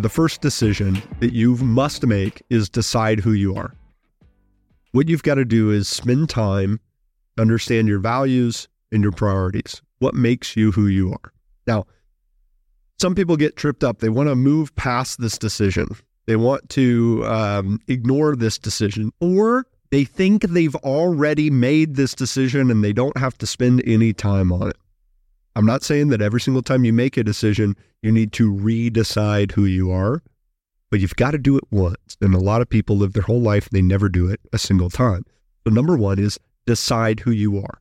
The first decision that you must make is decide who you are. What you've got to do is spend time, understand your values and your priorities. What makes you who you are? Now, some people get tripped up. They want to move past this decision. They want to um, ignore this decision, or they think they've already made this decision and they don't have to spend any time on it. I'm not saying that every single time you make a decision, you need to redecide who you are, but you've got to do it once. And a lot of people live their whole life, they never do it a single time. So, number one is decide who you are.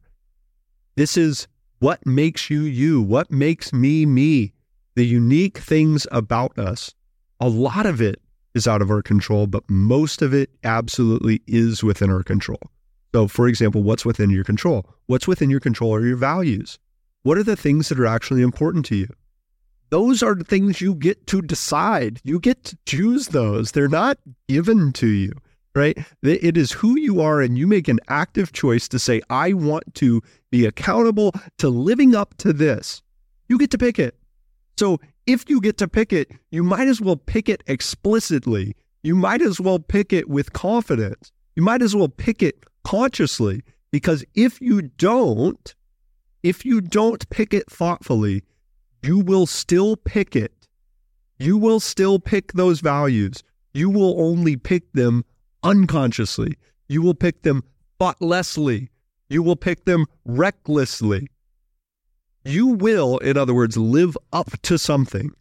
This is what makes you you, what makes me me, the unique things about us. A lot of it is out of our control, but most of it absolutely is within our control. So, for example, what's within your control? What's within your control are your values. What are the things that are actually important to you? Those are the things you get to decide. You get to choose those. They're not given to you, right? It is who you are, and you make an active choice to say, I want to be accountable to living up to this. You get to pick it. So if you get to pick it, you might as well pick it explicitly. You might as well pick it with confidence. You might as well pick it consciously because if you don't, if you don't pick it thoughtfully, you will still pick it. You will still pick those values. You will only pick them unconsciously. You will pick them thoughtlessly. You will pick them recklessly. You will, in other words, live up to something.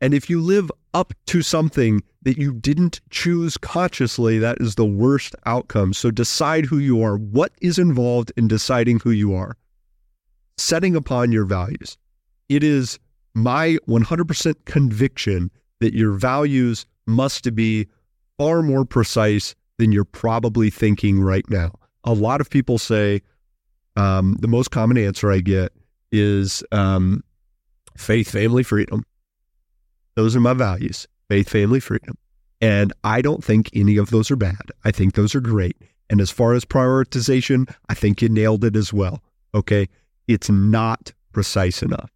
And if you live up to something that you didn't choose consciously, that is the worst outcome. So decide who you are. What is involved in deciding who you are? Setting upon your values. It is my 100% conviction that your values must be far more precise than you're probably thinking right now. A lot of people say um, the most common answer I get is um, faith, family, freedom. Those are my values faith, family, freedom. And I don't think any of those are bad. I think those are great. And as far as prioritization, I think you nailed it as well. Okay it's not precise enough.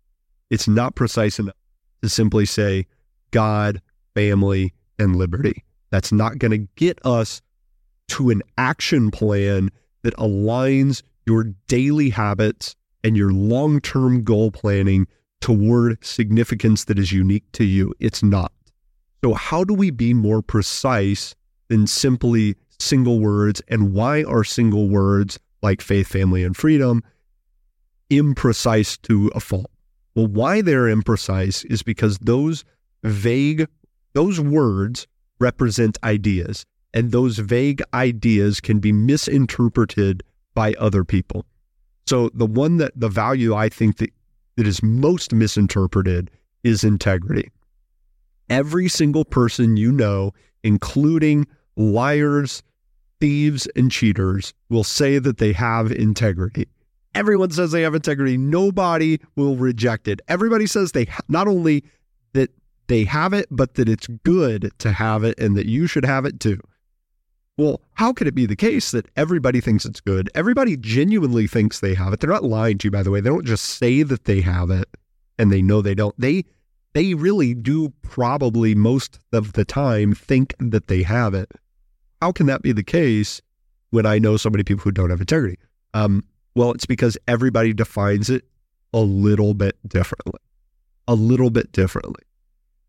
It's not precise enough to simply say God, family, and liberty. That's not going to get us to an action plan that aligns your daily habits and your long term goal planning toward significance that is unique to you. It's not. So, how do we be more precise than simply single words? And why are single words like faith, family, and freedom imprecise to a fault. Well, why they're imprecise is because those vague, those words represent ideas, and those vague ideas can be misinterpreted by other people. So the one that the value I think that, that is most misinterpreted is integrity. Every single person you know, including liars, thieves, and cheaters, will say that they have integrity. Everyone says they have integrity. Nobody will reject it. Everybody says they not only that they have it, but that it's good to have it and that you should have it too. Well, how could it be the case that everybody thinks it's good? Everybody genuinely thinks they have it. They're not lying to you, by the way. They don't just say that they have it and they know they don't. They they really do probably most of the time think that they have it. How can that be the case when I know so many people who don't have integrity? Um, well, it's because everybody defines it a little bit differently, a little bit differently.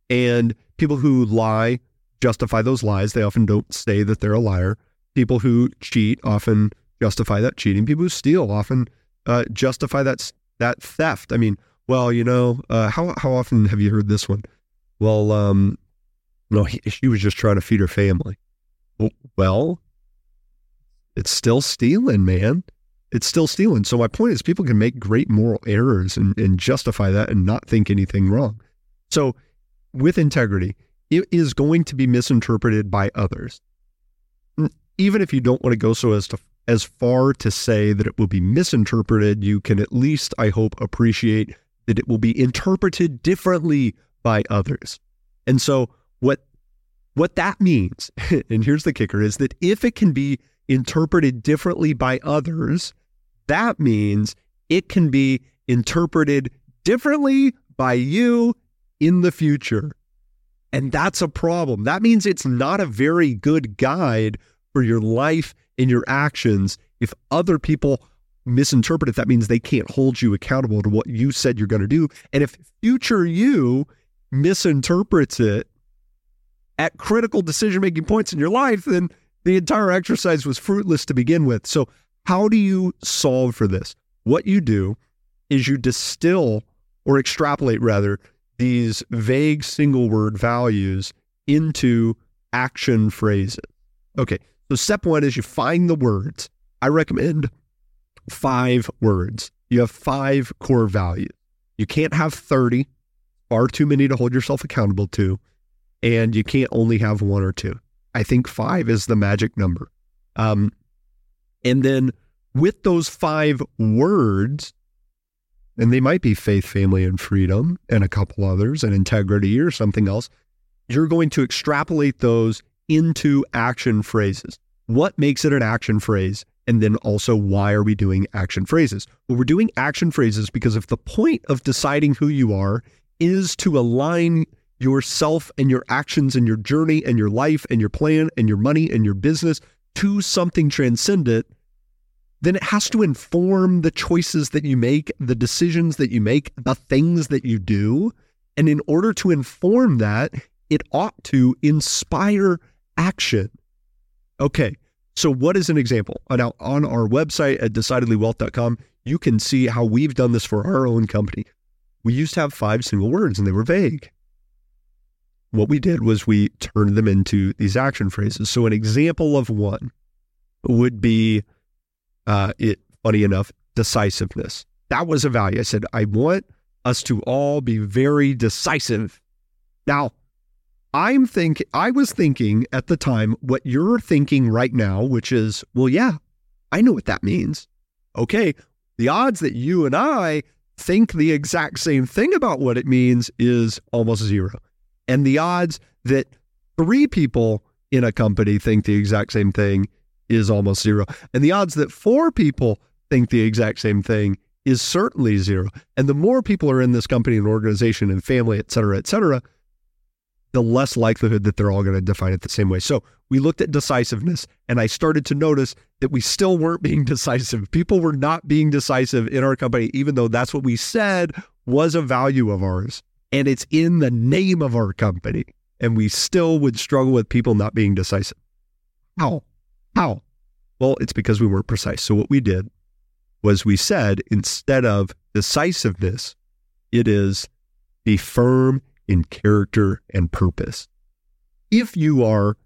And people who lie justify those lies. They often don't say that they're a liar. People who cheat often justify that cheating. People who steal often uh, justify that that theft. I mean, well, you know, uh, how how often have you heard this one? Well, um, no, he, she was just trying to feed her family. Well, it's still stealing, man it's still stealing. So my point is people can make great moral errors and, and justify that and not think anything wrong. So with integrity, it is going to be misinterpreted by others. Even if you don't want to go so as to as far to say that it will be misinterpreted, you can at least, I hope, appreciate that it will be interpreted differently by others. And so what what that means, and here's the kicker, is that if it can be interpreted differently by others, that means it can be interpreted differently by you in the future. And that's a problem. That means it's not a very good guide for your life and your actions. If other people misinterpret it, that means they can't hold you accountable to what you said you're going to do. And if future you misinterprets it at critical decision making points in your life, then the entire exercise was fruitless to begin with. So, how do you solve for this? What you do is you distill or extrapolate rather these vague single word values into action phrases. Okay, so step one is you find the words. I recommend five words. You have five core values. You can't have 30, far too many to hold yourself accountable to, and you can't only have one or two. I think five is the magic number. Um, and then with those five words, and they might be faith, family, and freedom, and a couple others, and integrity or something else, you're going to extrapolate those into action phrases. What makes it an action phrase? And then also, why are we doing action phrases? Well, we're doing action phrases because if the point of deciding who you are is to align yourself and your actions and your journey and your life and your plan and your money and your business to something transcendent, then it has to inform the choices that you make, the decisions that you make, the things that you do. And in order to inform that, it ought to inspire action. Okay, so what is an example? Uh, now, on our website at decidedlywealth.com, you can see how we've done this for our own company. We used to have five single words and they were vague. What we did was we turned them into these action phrases. So, an example of one would be uh, it, funny enough, decisiveness. That was a value. I said, I want us to all be very decisive. Now, I'm think I was thinking at the time what you're thinking right now, which is, well, yeah, I know what that means. Okay, the odds that you and I think the exact same thing about what it means is almost zero. And the odds that three people in a company think the exact same thing is almost zero. And the odds that four people think the exact same thing is certainly zero. And the more people are in this company and organization and family, et cetera, et cetera, the less likelihood that they're all going to define it the same way. So we looked at decisiveness and I started to notice that we still weren't being decisive. People were not being decisive in our company, even though that's what we said was a value of ours. And it's in the name of our company. And we still would struggle with people not being decisive. How? How? Well, it's because we weren't precise. So what we did was we said instead of decisiveness, it is be firm in character and purpose. If you are,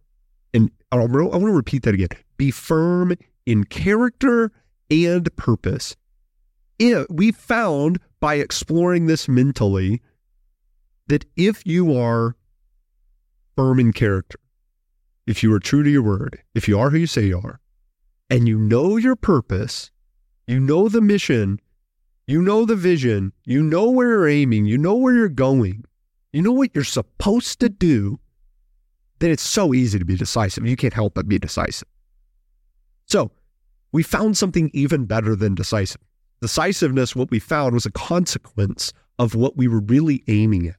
and I want to repeat that again, be firm in character and purpose. If we found by exploring this mentally that if you are firm in character, if you are true to your word, if you are who you say you are, and you know your purpose, you know the mission, you know the vision, you know where you're aiming, you know where you're going, you know what you're supposed to do, then it's so easy to be decisive. You can't help but be decisive. So we found something even better than decisive. Decisiveness, what we found was a consequence of what we were really aiming at.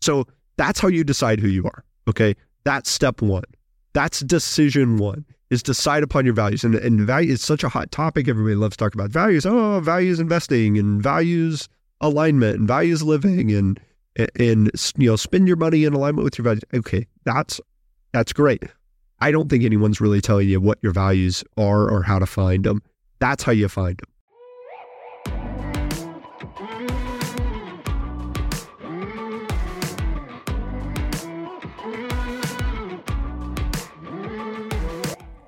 So that's how you decide who you are. Okay. That's step one. That's decision one is decide upon your values. And, and value is such a hot topic. Everybody loves to talk about values. Oh, values investing and values alignment and values living and and you know spend your money in alignment with your values. Okay, that's that's great. I don't think anyone's really telling you what your values are or how to find them. That's how you find them.